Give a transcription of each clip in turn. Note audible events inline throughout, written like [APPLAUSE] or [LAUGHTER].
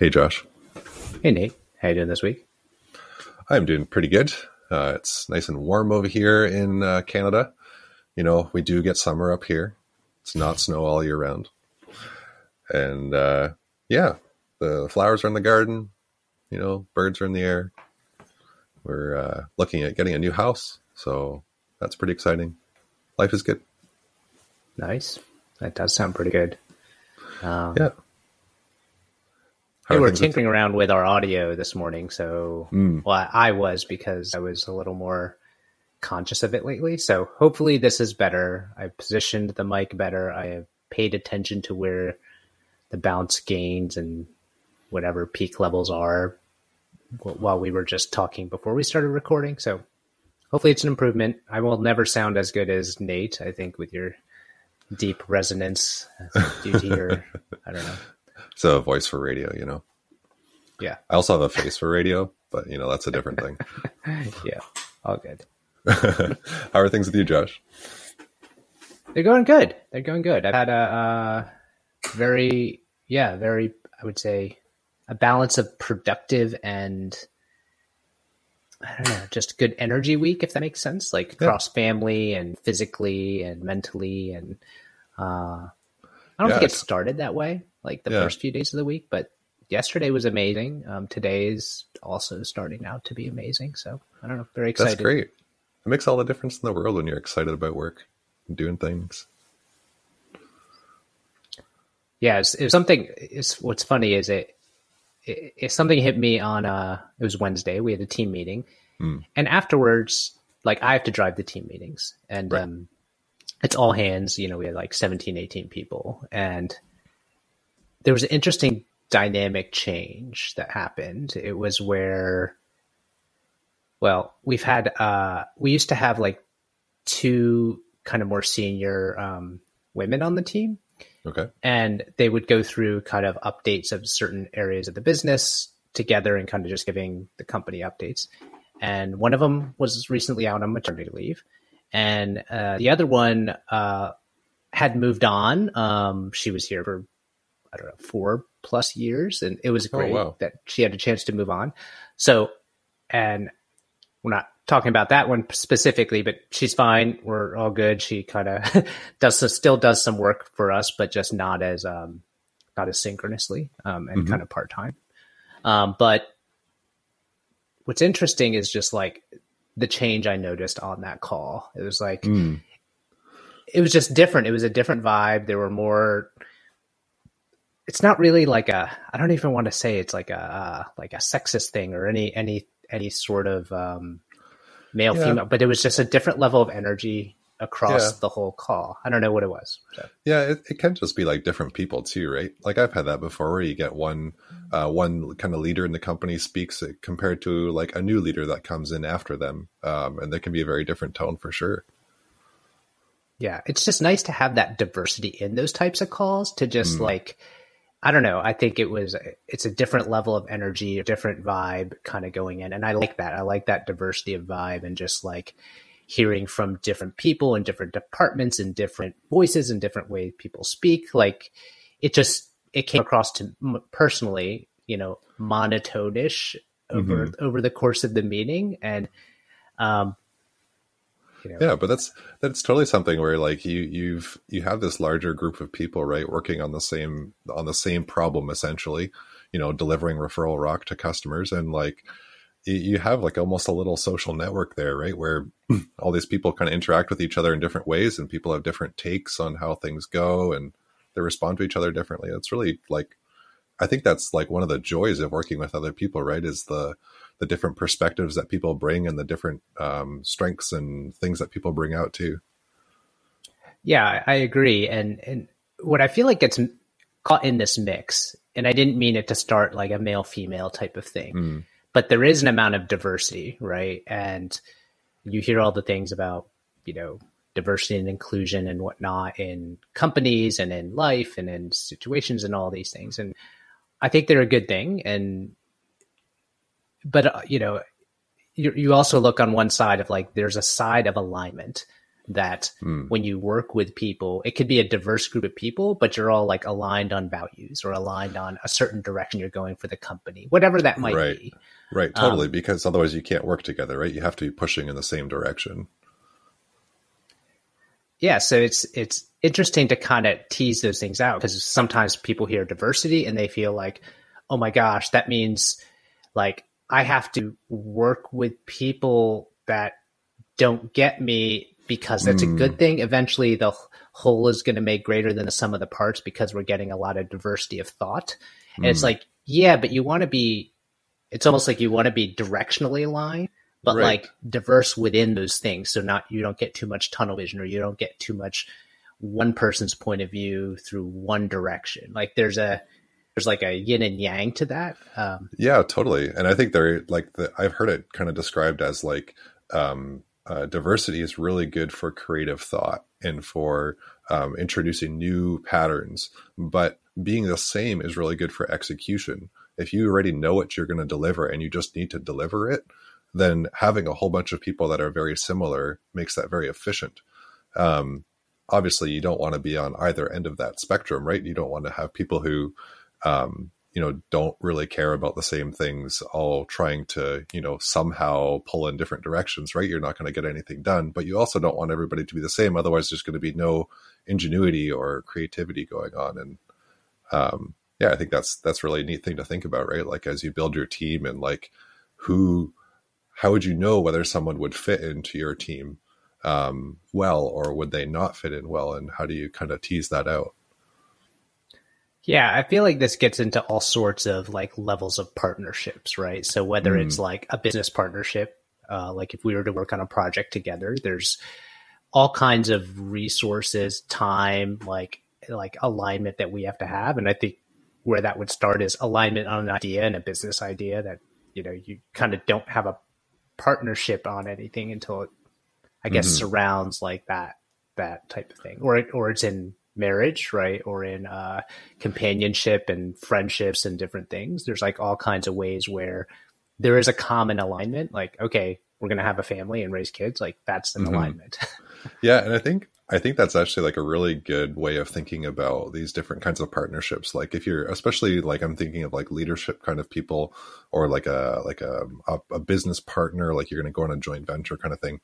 Hey, Josh. Hey, Nate. How you doing this week? I'm doing pretty good. Uh, it's nice and warm over here in uh, Canada. You know, we do get summer up here. It's not snow all year round. And uh, yeah, the flowers are in the garden. You know, birds are in the air. We're uh, looking at getting a new house. So that's pretty exciting. Life is good. Nice. That does sound pretty good. Um, Yeah. We were tinkering around with our audio this morning, so Mm. well, I was because I was a little more conscious of it lately. So hopefully this is better. I positioned the mic better. I have paid attention to where the bounce gains and whatever peak levels are while we were just talking before we started recording. So hopefully it's an improvement. I will never sound as good as Nate. I think with your deep resonance [LAUGHS] due to your I don't know. It's a voice for radio, you know. Yeah. I also have a face for radio, but you know that's a different thing. [LAUGHS] Yeah. All good. [LAUGHS] How are things with you, Josh? They're going good. They're going good. I've had a, uh very, yeah, very, I would say, a balance of productive and I don't know, just good energy week, if that makes sense. Like Yeah. cross family and physically and mentally, and uh, I don't Yeah, think it started that way, like the Yeah. first few days of the week, but yesterday was amazing. Um, today is also starting out to be amazing. So I don't know, very excited. That's great. It makes all the difference in the world when you're excited about work and doing things. Yeah, it's, it's something. It's what's funny is it, it. If something hit me on uh, it was Wednesday. We had a team meeting, Hmm. and afterwards, like I have to drive the team meetings, and Right. um, it's all hands. You know, we had like 17, 18 people, and there was an interesting dynamic change that happened. It was where, well, we've had uh, we used to have like two kind of more senior um, women on the team Okay. and they would go through kind of updates of certain areas of the business together and kind of just giving the company updates. And one of them was recently out on maternity leave, and uh, the other one uh, had moved on. Um, she was here for I don't know four plus years, and it was Oh, great wow. that she had a chance to move on. So, and we're not talking about that one specifically, but she's fine. We're all good. She kind of [LAUGHS] does still does some work for us, but just not as um, not as synchronously um, and Mhm. kind of part time. Um, but what's interesting is just like the change I noticed on that call. It was like Mm. it was just different. It was a different vibe. There were more. It's not really like a. I don't even want to say it's like a uh, like a sexist thing or any any any sort of um, male Yeah. female, but it was just a different level of energy across Yeah. the whole call. I don't know what it was. So. Yeah, it, it can just be like different people too, right? Like I've had that before, where you get one, uh, one kind of leader in the company speaks compared to like a new leader that comes in after them, um, and there can be a very different tone for sure. Yeah, it's just nice to have that diversity in those types of calls to just Mm. like I don't know, I think it was it's a different level of energy, a different vibe kind of going in and I like that. I like that diversity of vibe and just like hearing from different people in different departments and different voices and different ways people speak. Like it just it came across to m- personally, you know, monotone-ish over over the course of the meeting. And um know, Yeah, but that's that's totally something where like you you've you have this larger group of people, right, working on the same on the same problem essentially, you know, delivering Referral Rock to customers and like you have like almost a little social network there, right, where [CLEARS THROAT] all these people kind of interact with each other in different ways and people have different takes on how things go and they respond to each other differently. It's really like I think that's like one of the joys of working with other people, right? Is the the different perspectives that people bring and the different um, strengths and things that people bring out too. Yeah, I agree. And and what I feel like gets caught in this mix, and I didn't mean it to start like a male female type of thing, Mm. but there is an amount of diversity, right? And you hear all the things about you know diversity and inclusion and whatnot in companies and in life and in situations and all these things, and I think they're a good thing. And but uh, you know, you you also look on one side of like there's a side of alignment that mm. when you work with people, it could be a diverse group of people, but you're all like aligned on values or aligned on a certain direction you're going for the company, whatever that might right. be. Right, totally, um, because otherwise you can't work together, right? You have to be pushing in the same direction. Yeah, so it's it's interesting to kind of tease those things out because sometimes people hear diversity and they feel like, "Oh my gosh, that means like I have to work with people that don't get me because that's mm. a good hmm. thing. Eventually, the whole is going to make greater than the sum of the parts because we're getting a lot of diversity of thought. And mm. it's hmm. like, yeah, but you want to be, it's almost like you want to be directionally aligned, but right. like diverse within those things. So not, you don't get too much tunnel vision or you don't get too much one person's point of view through one direction. Like there's a, there's like a yin and yang to that. Um, yeah, totally. And I think they're like the, I've heard it kind of described as like, um, uh, diversity is really good for creative thought and for um, introducing new patterns. But being the same is really good for execution. If you already know what you're going to deliver and you just need to deliver it, then having a whole bunch of people that are very similar makes that very efficient. Um, obviously, you don't want to be on either end of that spectrum, right? You don't want to have people who um, you know don't really care about the same things all trying to you know somehow pull in different directions right? You're not going to get anything done but you also don't want everybody to be the same otherwise there's going to be no ingenuity or creativity going on and um yeah i think that's that's really a neat thing to think about right? Like as you build your team and like who how would you know whether someone would fit into your team um well or would they not fit in well and how do you kind of tease that out yeah, I feel like this gets into all sorts of like levels of partnerships, right? So whether mm. it's like a business partnership, uh, like if we were to work on a project together, there's all kinds of resources, time, like like alignment that we have to have, and I think where that would start is alignment on an idea and a business idea that you know you kind of don't have a partnership on anything until it, I guess, mm-hmm. surrounds like that that type of thing, or or it's in marriage, right? Or in uh, companionship and friendships and different things. There's like all kinds of ways where there is a common alignment. Like, okay, we're going to have a family and raise kids. Like that's an mm-hmm. alignment. [LAUGHS] yeah. And I think, I think that's actually like a really good way of thinking about these different kinds of partnerships. Like if you're, especially like I'm thinking of like leadership kind of people or like a, like a, a, a business partner, like you're going to go on a joint venture kind of thing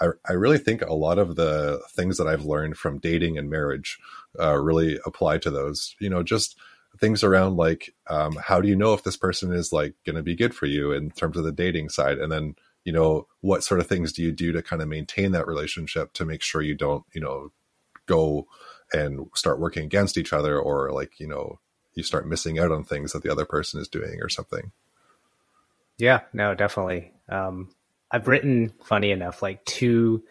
I, I really think a lot of the things that I've learned from dating and marriage uh, really apply to those. You know, just things around like um, how do you know if this person is like going to be good for you in terms of the dating side, and then you know what sort of things do you do to kind of maintain that relationship to make sure you don't you know go and start working against each other or like you know you start missing out on things that the other person is doing or something. Yeah, no, definitely. Um, I've written, funny enough, like two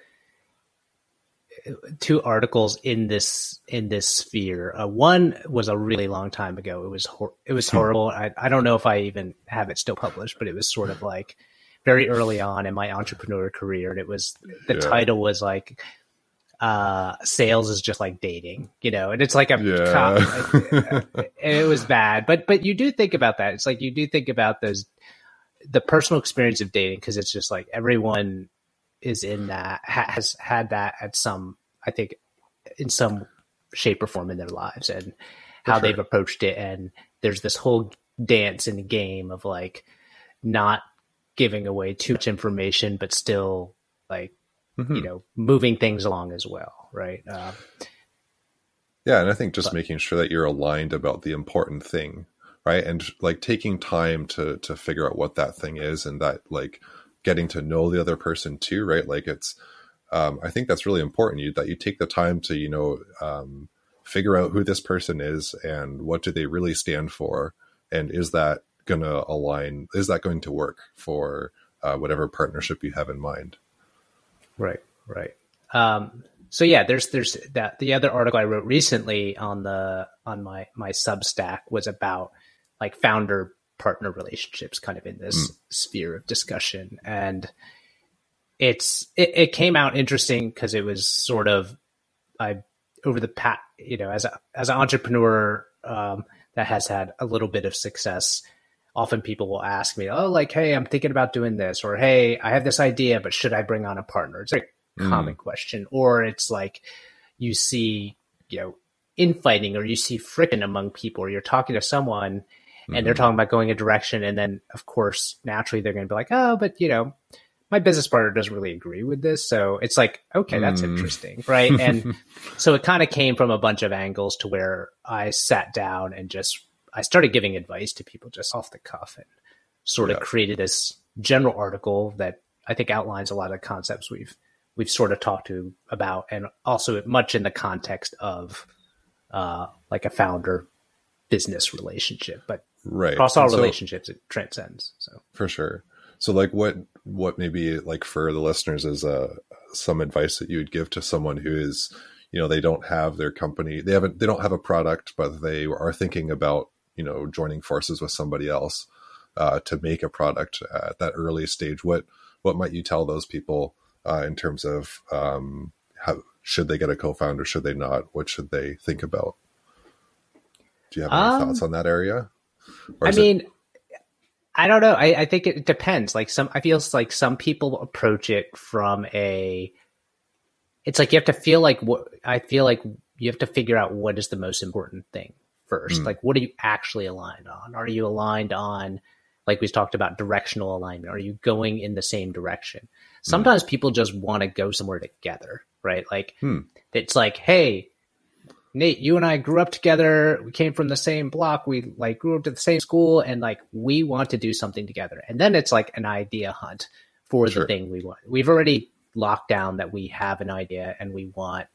two articles in this in this sphere. Uh, one was a really long time ago. It was hor- it was hmm. horrible. I I don't know if I even have it still published, but it was sort of like very early on in my entrepreneur career, and it was the yeah. title was like uh sales is just like dating you know and it's like a yeah. cop, [LAUGHS] it was bad but but you do think about that it's like you do think about those the personal experience of dating because it's just like everyone is in that has had that at some I think in some shape or form in their lives and how sure. they've approached it and there's this whole dance in the game of like not giving away too much information but still like mm-hmm. you know moving things along as well right uh, yeah and i think just but, making sure that you're aligned about the important thing right? And like taking time to to figure out what that thing is and that like getting to know the other person too right? Like it's um, i think that's really important. You that you take the time to you know um, figure out who this person is and what do they really stand for? And is that going to align is that going to work for uh, whatever partnership you have in mind? Right right. Um, so yeah there's there's that the other article i wrote recently on the on my my substack was about like founder partner relationships kind of in this mm. sphere of discussion. And it's it, it came out interesting because it was sort of i over the pat you know as a as an entrepreneur um, that has had a little bit of success often people will ask me oh like hey i'm thinking about doing this or hey i have this idea but should i bring on a partner? It's like common question, or it's like you see, you know, infighting or you see friction among people, or you're talking to someone and they're talking about going a direction, and then of course naturally they're going to be like, oh, but you know, my business partner doesn't really agree with this, so it's like, okay, that's Mm. interesting, right? And [LAUGHS] so it kind of came from a bunch of angles to where I sat down and just I started giving advice to people just off the cuff and sort of Yeah. created this general article that I think outlines a lot of the concepts we've we've sort of talked to about and also much in the context of uh, like a founder business relationship, but right. Across all And so- relationships it transcends. So. For sure. So like what what maybe like for the listeners is uh some advice that you would give to someone who is you know they don't have their company they haven't they don't have a product but they are thinking about you know joining forces with somebody else uh, to make a product at that early stage what what might you tell those people uh, in terms of um, how should they get a co-founder should they not what should they think about? Do you have any Um, thoughts on that area? Or I is it- mean, I don't know. I, I think it depends. Like some, I feel like some people approach it from a. It's like you have to feel like what I feel like you have to figure out what is the most important thing first. Mm. Like, what are you actually aligned on? Are you aligned on, like we talked about, directional alignment? Are you going in the same direction? Sometimes people just want to go somewhere together, right? Like, Hmm. it's like, hey, Nate, you and I grew up together. We came from the same block. We like grew up to the same school and like we want to do something together. And then it's like an idea hunt for Sure. the thing we want. We've already locked down that we have an idea and we want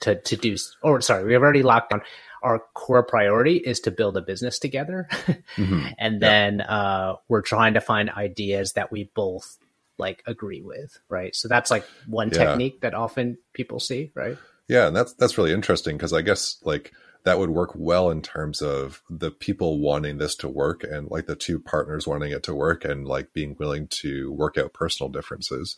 to to do or sorry, we've already locked down our core priority is to build a business together. Mhm. [LAUGHS] and Yeah. then uh we're trying to find ideas that we both like agree with, right? So that's like one Yeah. technique that often people see, right? Yeah, and that's that's really interesting because I guess like that would work well in terms of the people wanting this to work and like the two partners wanting it to work and like being willing to work out personal differences.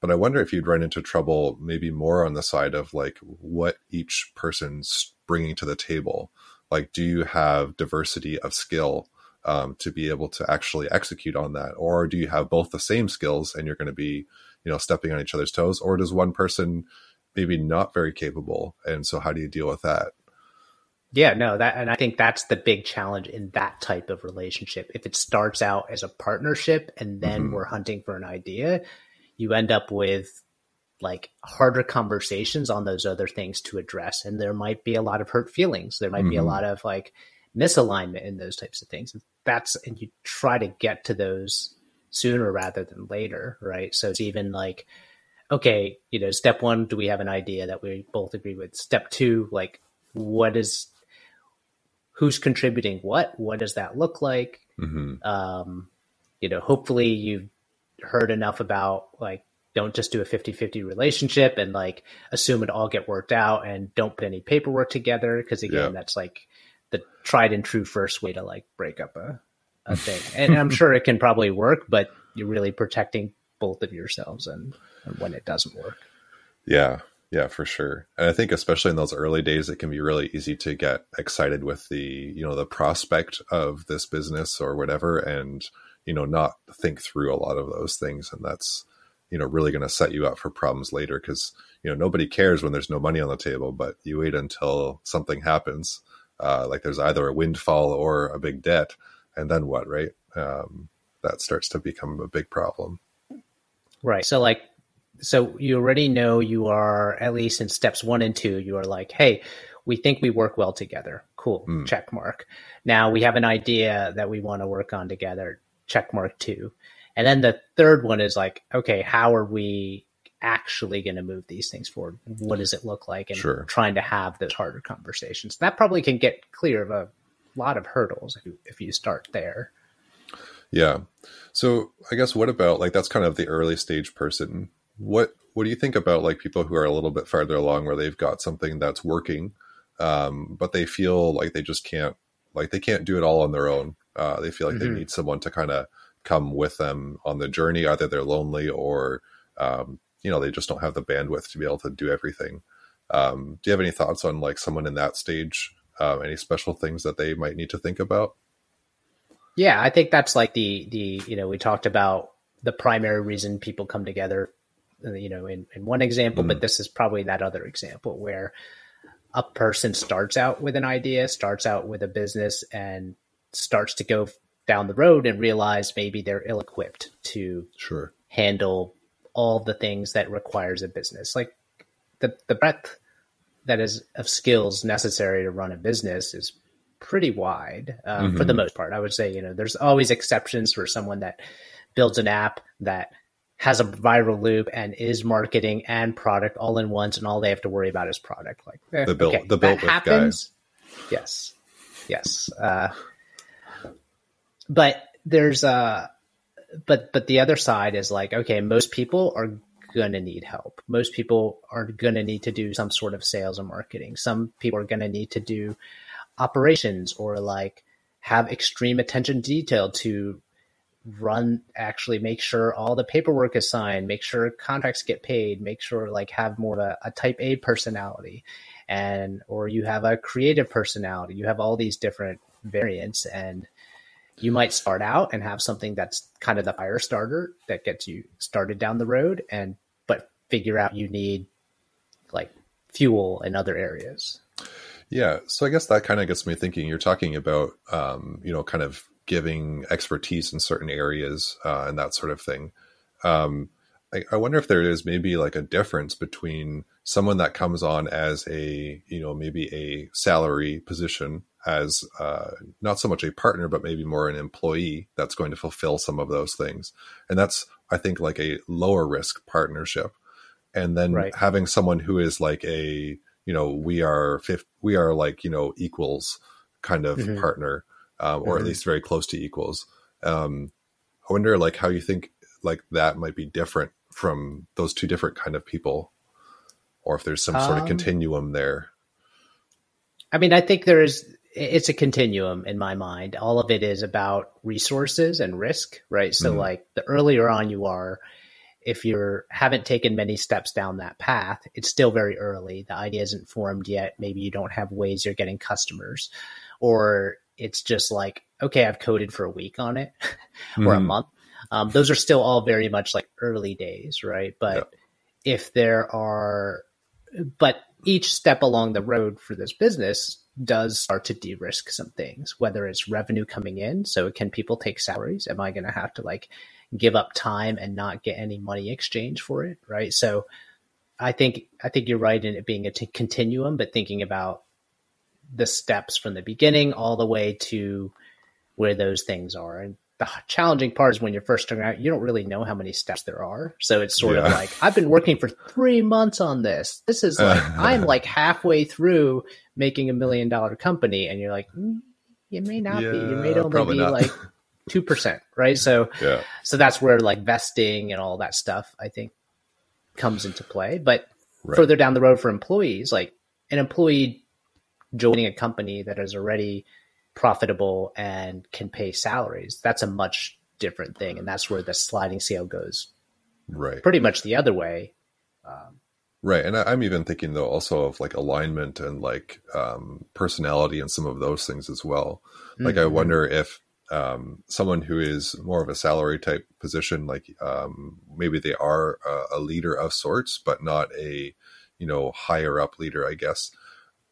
But I wonder if you'd run into trouble maybe more on the side of like what each person's bringing to the table. Like, do you have diversity of skill um, to be able to actually execute on that, or do you have both the same skills and you're going to be, you know, stepping on each other's toes, or does one person maybe not very capable. And so how do you deal with that? Yeah, no, that and I think that's the big challenge in that type of relationship. If it starts out as a partnership and then Mhm. we're hunting for an idea, you end up with like harder conversations on those other things to address and there might be a lot of hurt feelings. There might be a Mhm. lot of like misalignment in those types of things. That's and you try to get to those sooner rather than later, right? So it's even like okay, you know, step 1, do we have an idea that we both agree with? Step 2, like what is who's contributing what? What does that look like? Hmm um you know hopefully you've heard enough about like don't just do a 50-50 relationship and like assume it all get worked out and don't put any paperwork together. Because again Yeah. that's like the tried and true first way to like break up a, a thing. And [LAUGHS] i'm sure it can probably work but you're really protecting both of yourselves and, and when it doesn't work Yeah, yeah, for sure. And I think especially in those early days, it can be really easy to get excited with the, you know, the prospect of this business or whatever, and you know, not think through a lot of those things, and that's, you know, really going to set you up for problems later because you know nobody cares when there's no money on the table, but you wait until something happens, uh, like there's either a windfall or a big debt, and then what, right? Um, that starts to become a big problem. Right. So like so you already know you are at least in steps 1 and 2 you are like, "Hey, we think we work well together." Cool. Mm. Check mark. Now we have an idea that we want to work on together. Check mark 2. And then the third one is like, "Okay, how are we actually going to move these things forward? What does it look like?" And Sure. trying to have those harder conversations. That probably can get clear of a lot of hurdles if you, if you start there. Yeah. So I guess what about like that's kind of the early stage person. What what do you think about like people who are a little bit farther along where they've got something that's working, um, but they feel like they just can't like they can't do it all on their own. Uh, they feel like they Mhm. need someone to kind of come with them on the journey. Either they're lonely or um, you know they just don't have the bandwidth to be able to do everything. Um, do you have any thoughts on like someone in that stage? Um, any special things that they might need to think about? Yeah, I think that's like the the you know we talked about the primary reason people come together you know, in, in one example, mm. but this is probably that other example where a person starts out with an idea, starts out with a business, and starts to go down the road and realize maybe they're ill equipped to sure. handle all the things that requires a business. Like the the breadth that is of skills necessary to run a business is pretty wide um, mm-hmm. for the mm-hmm. most part. I would say you know there's always exceptions for someone that builds an app that has a viral loop and is marketing and product all in once, and all they have to worry about is product. Like eh, the build, okay, the build happens. Guy. Yes, yes. Uh, but there's a, uh, but but the other side is like, okay, most people are gonna need help. Most people are gonna need to do some sort of sales and marketing. Some people are gonna need to do operations or like have extreme attention to detail to run actually make sure all the paperwork is signed make sure contracts get paid make sure like have more of a, a, type a personality and or you have a creative personality. You have all these different variants and you might start out and have something that's kind of the fire starter that gets you started down the road and but figure out you need like fuel in other areas yeah so i guess that kind of gets me thinking you're talking about um, you know kind of giving expertise in certain areas uh, and that sort of thing. Um, I, I, wonder if there is maybe like a difference between someone that comes on as a you know maybe a salary position as uh, not so much a partner but maybe more an employee that's going to fulfill some of those things and that's i think like a lower risk partnership and then right. having someone who is like a you know we are fifth, we are like you know equals kind of mm-hmm. partner um, or mm-hmm. at least very close to equals. Um, I wonder, like, how you think like that might be different from those two different kind of people, or if there's some sort of um, continuum there. I mean, I think there is. It's a continuum in my mind. All of it is about resources and risk, right? So, mm-hmm. like, the earlier on you are, if you haven't taken many steps down that path, it's still very early. The idea isn't formed yet. Maybe you don't have ways you're getting customers, or it's just like, okay, I've coded for a week on it [LAUGHS] or mm. a hmm. month. Um, those are still all very much like early days, right? But yep. if there are, but each step along the road for this business does start to de-risk some things, whether it's revenue coming in. So can people take salaries? Am I going to have to like give up time and not get any money exchange for it? Right. So I think, I think you're right in it being a t- continuum, but thinking about the steps from the beginning all the way to where those things are. And the challenging part is when you're first starting out, you don't really know how many steps there are. So it's sort yeah. of like, I've been working for three months on this. This is [LAUGHS] like, I'm like halfway through making a million dollar company. And you're like, mm, you may not yeah, be. You may only be not. like 2%. Right. So, yeah. so that's where like vesting and all that stuff, I think, comes into play. But right. further down the road for employees, like an employee joining a company that is already profitable and can pay salaries, that's a much different thing. And that's where the sliding scale goes right pretty much the other way. Um, right. And I, am even thinking though also of like alignment and like um, personality and some of those things as well. Like mm-hmm. I wonder if um, someone who is more of a salary type position, like um, maybe they are a, a, leader of sorts, but not a you know higher up leader, I guess.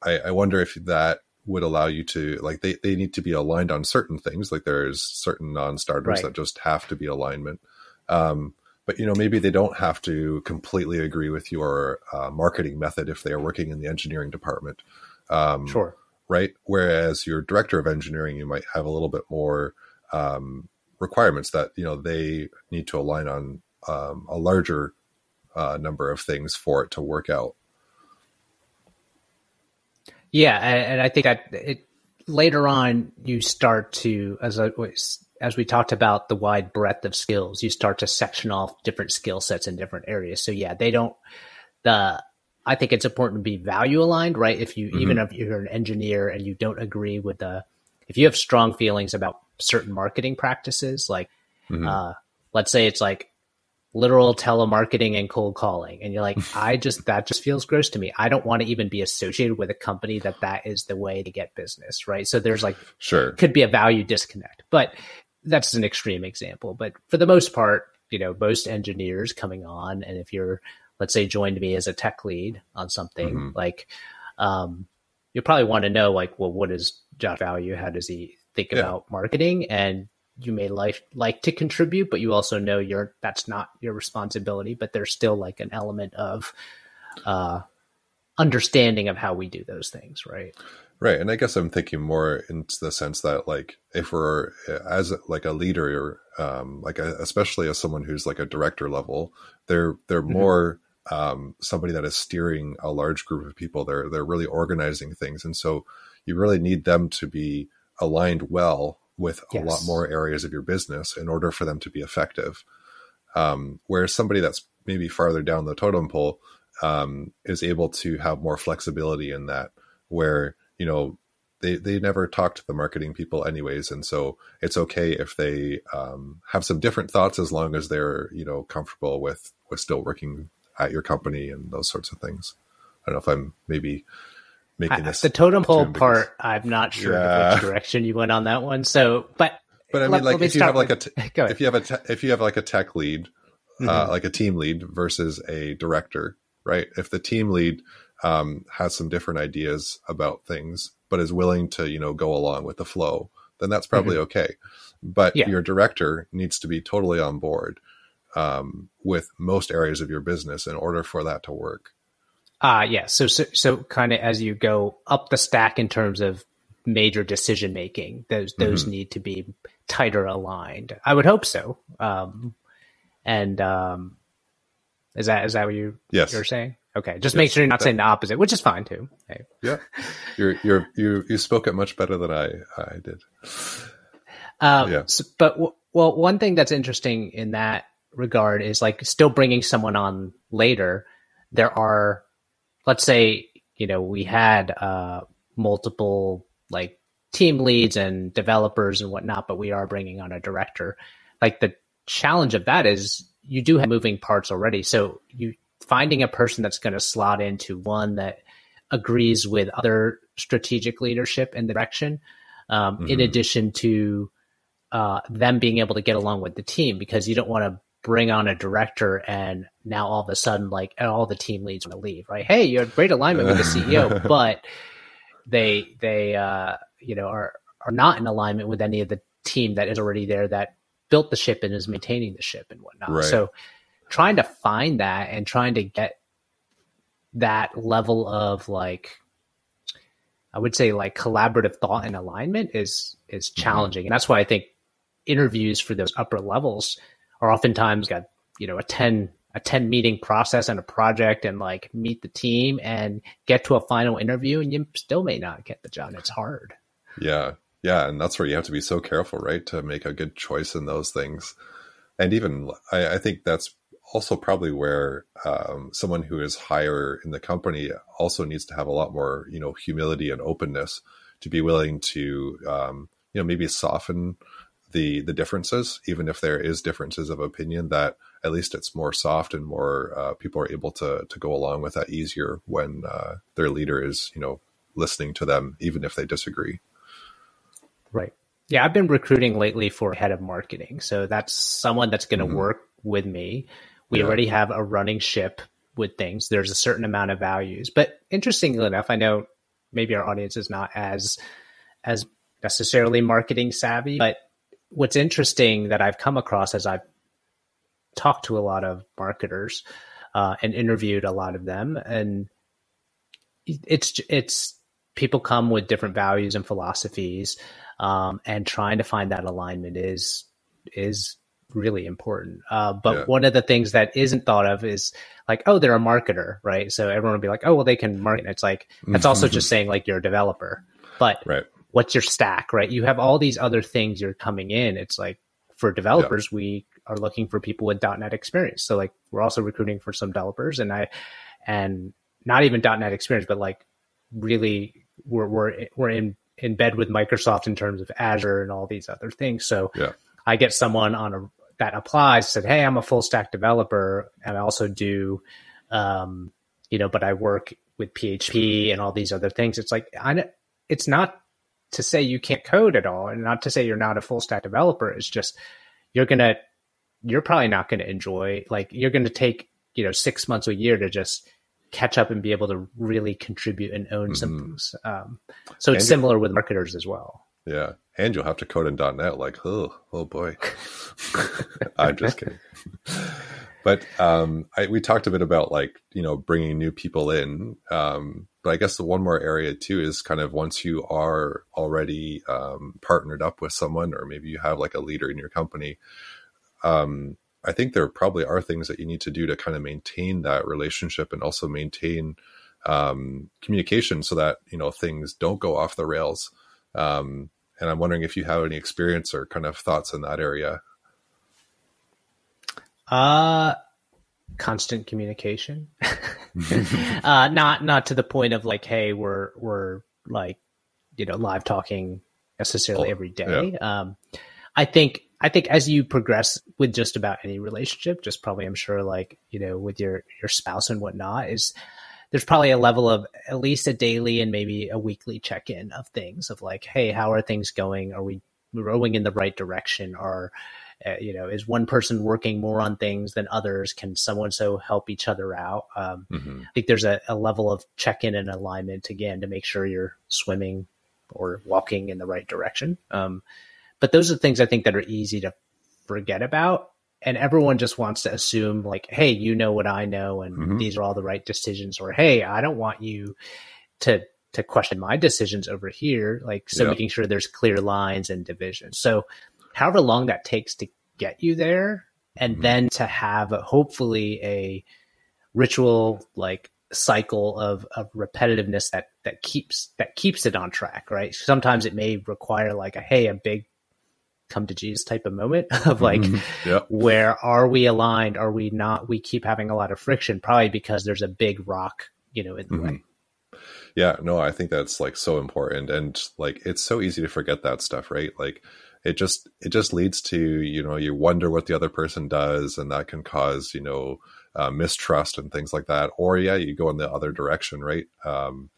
I, I wonder if that would allow you to like they, they need to be aligned on certain things like there's certain non-starters right. that just have to be alignment um, but you know maybe they don't have to completely agree with your uh, marketing method if they are working in the engineering department um, sure right whereas your director of engineering you might have a little bit more um, requirements that you know they need to align on um, a larger uh, number of things for it to work out yeah, and, I think that it, later on you start to as I as we talked about the wide breadth of skills, you start to section off different skill sets in different areas. So yeah, they don't the I think it's important to be value aligned, right? If you mm-hmm. even if you're an engineer and you don't agree with the if you have strong feelings about certain marketing practices, like mm-hmm. uh, let's say it's like literal telemarketing and cold calling and you're like [LAUGHS] i just that just feels gross to me i don't want to even be associated with a company that that is the way to get business right so there's like sure could be a value disconnect but that's an extreme example but for the most part you know, most engineers coming on, and if you're, let's say, joined me as a tech lead on something, mm-hmm. like, um, you probably want to know, like, well, what is Josh value? How does he think yeah. about marketing? And you may like like to contribute, but you also know you're that's not your responsibility. But there's still like an element of uh, understanding of how we do those things, right? Right, and I guess I'm thinking more in the sense that like if we're as like a leader, um, like a, especially as someone who's like a director level, they're they're mm-hmm. more um, somebody that is steering a large group of people. They're they're really organizing things, and so you really need them to be aligned well with yes. a lot more areas of your business in order for them to be effective. Um, whereas somebody that's maybe farther down the totem pole um, is able to have more flexibility in that, where you know they they never talk to the marketing people anyways, and so it's okay if they um, have some different thoughts as long as they're you know comfortable with with still working at your company and those sorts of things. I don't know if I'm maybe making this. the totem pole part, I'm not sure yeah. which [LAUGHS] direction you went on that one. So, but but I mean, let, like if you have like a [LAUGHS] if you have a if you have like a tech lead, uh, mm-hmm. uh, like a team lead versus a director, right? If the team lead um, has some different ideas about things, but is willing to you know go along with the flow, then that's probably mm-hmm. okay. But yeah. your director needs to be totally on board um, with most areas of your business in order for that to work. Uh yeah. So so, so kind of as you go up the stack in terms of major decision making, those those mm-hmm. need to be tighter aligned. I would hope so. Um, and um, is that is that what you yes. you're saying? Okay, just yes. make sure you're not that, saying the opposite, which is fine too. Hey. Yeah, [LAUGHS] you're you're you you spoke it much better than I I did. Um, yeah. So, but w- well, one thing that's interesting in that regard is like still bringing someone on later. There are let's say you know we had uh, multiple like team leads and developers and whatnot, but we are bringing on a director. Like the challenge of that is you do have moving parts already, so you finding a person that's going to slot into one that agrees with other strategic leadership and direction, um, mm-hmm. in addition to uh, them being able to get along with the team, because you don't want to bring on a director and now all of a sudden like all the team leads want to leave right hey you had great alignment with the ceo [LAUGHS] but they they uh you know are are not in alignment with any of the team that is already there that built the ship and is maintaining the ship and whatnot right. so trying to find that and trying to get that level of like i would say like collaborative thought and alignment is is mm-hmm. challenging mm-hmm. and that's why i think interviews for those upper levels are oftentimes got you know a 10 a 10 meeting process and a project and like meet the team and get to a final interview and you still may not get the job. It's hard. Yeah. Yeah. And that's where you have to be so careful right to make a good choice in those things. And even i, I think that's also probably where um, someone who is higher in the company also needs to have a lot more you know humility and openness to be willing to um, you know maybe soften the the differences, even if there is differences of opinion, that at least it's more soft and more uh, people are able to to go along with that easier when uh, their leader is you know listening to them, even if they disagree. Right. Yeah, I've been recruiting lately for head of marketing, so that's someone that's going to mm-hmm. work with me. We yeah. already have a running ship with things. There's a certain amount of values, but interestingly enough, I know maybe our audience is not as as necessarily marketing savvy, but what's interesting that I've come across as I've talked to a lot of marketers uh, and interviewed a lot of them, and it's it's people come with different values and philosophies, um, and trying to find that alignment is is really important. Uh, but yeah. one of the things that isn't thought of is like, oh, they're a marketer, right? So everyone will be like, oh, well, they can market. It's like that's also just saying like you're a developer, but right what's your stack, right? You have all these other things you're coming in. It's like for developers, yeah. we are looking for people with .NET experience. So like we're also recruiting for some developers and I, and not even .NET experience, but like really we're, we're, we're in, in bed with Microsoft in terms of Azure and all these other things. So yeah. I get someone on a, that applies said, Hey, I'm a full stack developer and I also do, um, you know, but I work with PHP and all these other things. It's like, I, it's not to say you can't code at all and not to say you're not a full stack developer. is just you're to you're probably not going to enjoy. Like you're going to take you know six months a year to just catch up and be able to really contribute and own mm-hmm. some things. Um, so it's and similar with marketers as well. Yeah, and you'll have to code in .NET. Like, oh, oh boy. [LAUGHS] I'm just kidding. [LAUGHS] but um, I, we talked a bit about like you know bringing new people in. Um, but I guess the one more area too is kind of once you are already um, partnered up with someone, or maybe you have like a leader in your company. Um, I think there probably are things that you need to do to kind of maintain that relationship and also maintain um, communication so that you know things don't go off the rails. Um, and I'm wondering if you have any experience or kind of thoughts in that area. Uh constant communication. [LAUGHS] uh, not not to the point of like, hey, we're we're like, you know, live talking necessarily oh, every day. Yeah. Um, I think I think as you progress with just about any relationship, just probably I'm sure like, you know, with your your spouse and whatnot, is there's probably a level of at least a daily and maybe a weekly check in of things of like, hey, how are things going? Are we rowing in the right direction? Or uh, you know, is one person working more on things than others? Can someone so help each other out? Um, mm-hmm. I think there's a, a level of check in and alignment again to make sure you're swimming or walking in the right direction. Um, but those are things I think that are easy to forget about. And everyone just wants to assume, like, hey, you know what I know, and mm-hmm. these are all the right decisions, or hey, I don't want you to to question my decisions over here. Like, so making sure there's clear lines and division. So, however long that takes to get you there, and mm-hmm. then to have hopefully a ritual like cycle of, of repetitiveness that that keeps that keeps it on track right sometimes it may require like a hey a big come to Jesus type of moment [LAUGHS] of like, mm-hmm. yep. where are we aligned? Are we not? We keep having a lot of friction, probably because there's a big rock, you know, in the mm-hmm. way. Yeah, no, I think that's like so important. And like, it's so easy to forget that stuff, right? Like, it just, it just leads to, you know, you wonder what the other person does, and that can cause, you know, uh, mistrust and things like that. Or, yeah, you go in the other direction, right? Um,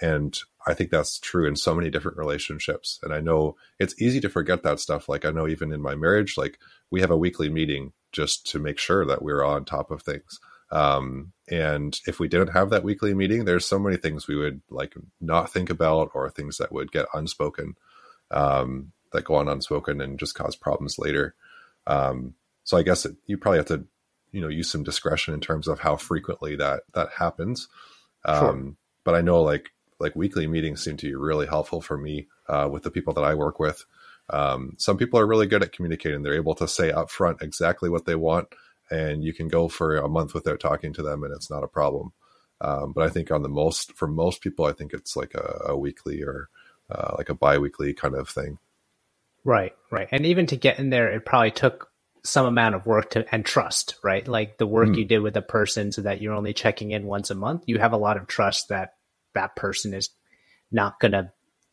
and I think that's true in so many different relationships. And I know it's easy to forget that stuff. Like I know even in my marriage, like we have a weekly meeting just to make sure that we're on top of things. Um, and if we didn't have that weekly meeting, there's so many things we would like not think about or things that would get unspoken, um, that go on unspoken and just cause problems later. Um, so I guess it, you probably have to, you know, use some discretion in terms of how frequently that, that happens. Sure. Um, but I know like like weekly meetings seem to be really helpful for me uh, with the people that I work with. Um, some people are really good at communicating. They're able to say up front exactly what they want, and you can go for a month without talking to them, and it's not a problem. Um, but I think on the most, for most people, I think it's like a, a weekly or uh, like a biweekly kind of thing. Right, right. And even to get in there, it probably took some amount of work to and trust, right? Like the work mm. you did with a person so that you're only checking in once a month. You have a lot of trust that that person is not going to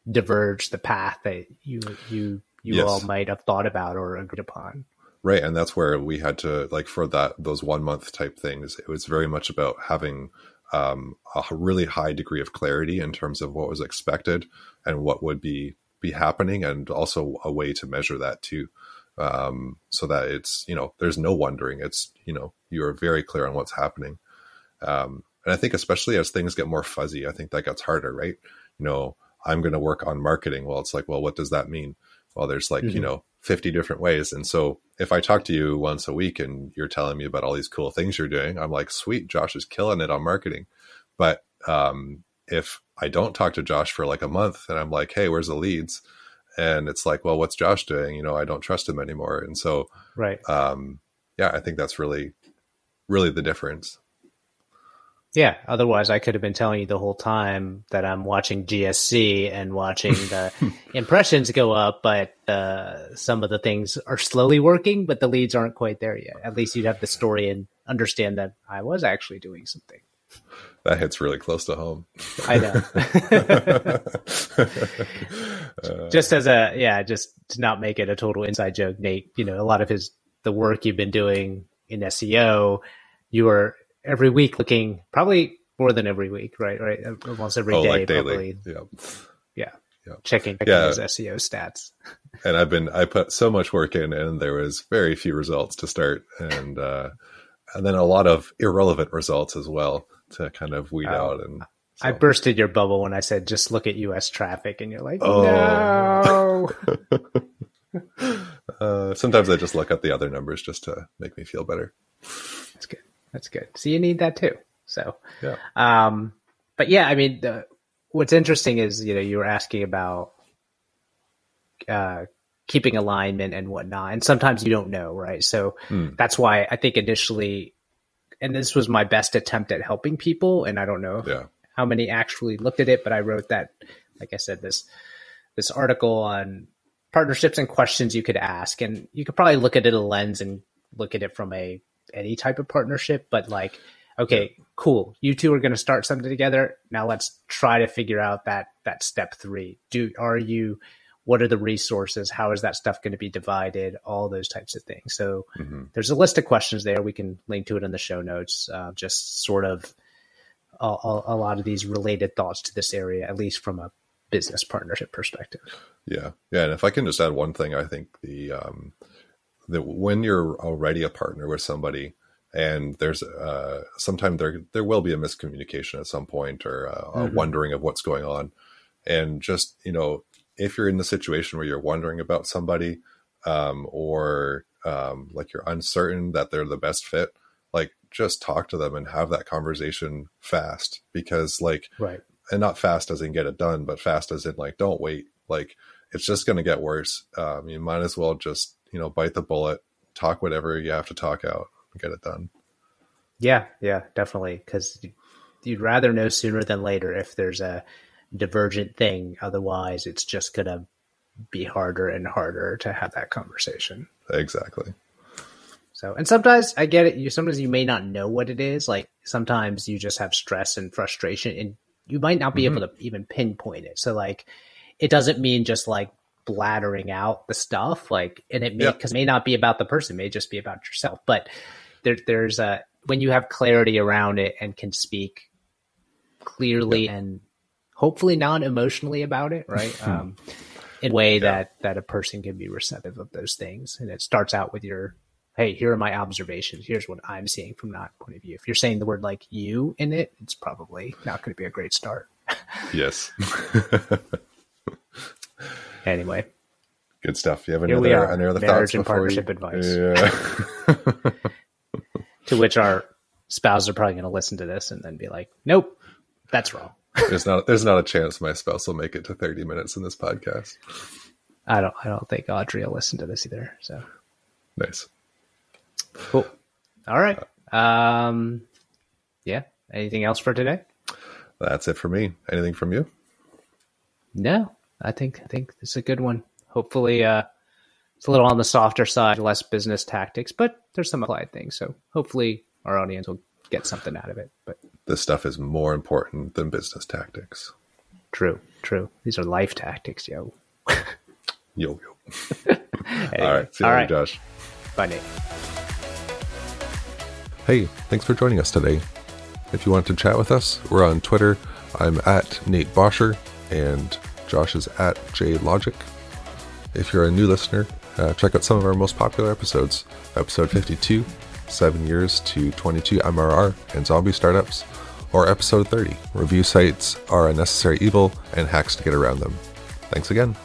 diverge the path that you you you yes. all might have thought about or agreed upon right and that's where we had to like for that those one month type things it was very much about having um, a really high degree of clarity in terms of what was expected and what would be be happening and also a way to measure that too um, so that it's you know there's no wondering it's you know you're very clear on what's happening um, and I think especially as things get more fuzzy, I think that gets harder, right? You know, I'm going to work on marketing. Well, it's like, well, what does that mean? Well, there's like, mm-hmm. you know, 50 different ways. And so if I talk to you once a week and you're telling me about all these cool things you're doing, I'm like, sweet, Josh is killing it on marketing. But um, if I don't talk to Josh for like a month and I'm like, hey, where's the leads? And it's like, well, what's Josh doing? You know, I don't trust him anymore. And so, right. Um, yeah, I think that's really, really the difference. Yeah, otherwise I could have been telling you the whole time that I'm watching GSC and watching the [LAUGHS] impressions go up, but uh, some of the things are slowly working, but the leads aren't quite there yet. At least you'd have the story and understand that I was actually doing something. That hits really close to home. I know. [LAUGHS] just as a yeah, just to not make it a total inside joke, Nate. You know, a lot of his the work you've been doing in SEO, you are every week looking probably more than every week, right? Right. Almost every oh, day, like probably. Yeah. yeah. Yeah. Checking, checking yeah. his SEO stats. [LAUGHS] and I've been I put so much work in, and there was very few results to start, and uh, and then a lot of irrelevant results as well to kind of weed oh, out. And so. I bursted your bubble when I said just look at U.S. traffic, and you're like, oh. no. [LAUGHS] uh, sometimes I just look at the other numbers just to make me feel better. That's good. That's good. So you need that too. So yeah. Um, but yeah, I mean, the, what's interesting is you know you were asking about uh, keeping alignment and whatnot, and sometimes you don't know, right? So mm. that's why I think initially, and this was my best attempt at helping people, and I don't know yeah. how many actually looked at it, but I wrote that, like I said, this this article on partnerships and questions you could ask, and you could probably look at it a lens and look at it from a any type of partnership, but like okay, cool. You two are going to start something together. Now let's try to figure out that that step three. Do are you? What are the resources? How is that stuff going to be divided? All those types of things. So mm-hmm. there's a list of questions there. We can link to it in the show notes. Uh, just sort of a, a, lot of these related thoughts to this area, at least from a business partnership perspective. Yeah, yeah. And if I can just add one thing, I think the um, that when you're already a partner with somebody, and there's uh, sometimes there there will be a miscommunication at some point or uh, mm-hmm. a wondering of what's going on and just you know if you're in the situation where you're wondering about somebody um, or um, like you're uncertain that they're the best fit like just talk to them and have that conversation fast because like right and not fast as in get it done but fast as in like don't wait like it's just going to get worse um, you might as well just you know bite the bullet talk whatever you have to talk out and get it done. Yeah, yeah, definitely. Because you'd rather know sooner than later if there's a divergent thing. Otherwise, it's just going to be harder and harder to have that conversation. Exactly. So, and sometimes I get it. You sometimes you may not know what it is. Like sometimes you just have stress and frustration, and you might not be mm-hmm. able to even pinpoint it. So, like, it doesn't mean just like blathering out the stuff. Like, and it may because it may not be about the person, it may just be about yourself. But there, there's a when you have clarity around it and can speak clearly yeah. and hopefully non emotionally about it, right? [LAUGHS] um, in a way yeah. that that a person can be receptive of those things, and it starts out with your hey, here are my observations. Here's what I'm seeing from that point of view. If you're saying the word like you in it, it's probably not going to be a great start. [LAUGHS] yes. [LAUGHS] anyway. Good stuff. You have any other, any other Marriage thoughts? and partnership we... advice. Yeah. to which our spouses are probably going to listen to this and then be like, "Nope, that's wrong." There's not there's not a chance my spouse will make it to 30 minutes in this podcast. I don't I don't think Audrey will listen to this either. So nice. Cool. All right. Um yeah. Anything else for today? That's it for me. Anything from you? No. I think I think this is a good one. Hopefully uh it's a little on the softer side, less business tactics, but there's some applied things. So hopefully our audience will get something out of it. But this stuff is more important than business tactics. True, true. These are life tactics, yo. [LAUGHS] yo, yo. anyway, all right. See you later, right. Josh. Bye, Nate. Hey, thanks for joining us today. If you want to chat with us, we're on Twitter. I'm at Nate Bosher, and Josh is at JLogic. If you're a new listener, uh, check out some of our most popular episodes. Episode 52, 7 Years to 22 MRR and Zombie Startups, or Episode 30, Review Sites Are a Necessary Evil and Hacks to Get Around Them. Thanks again.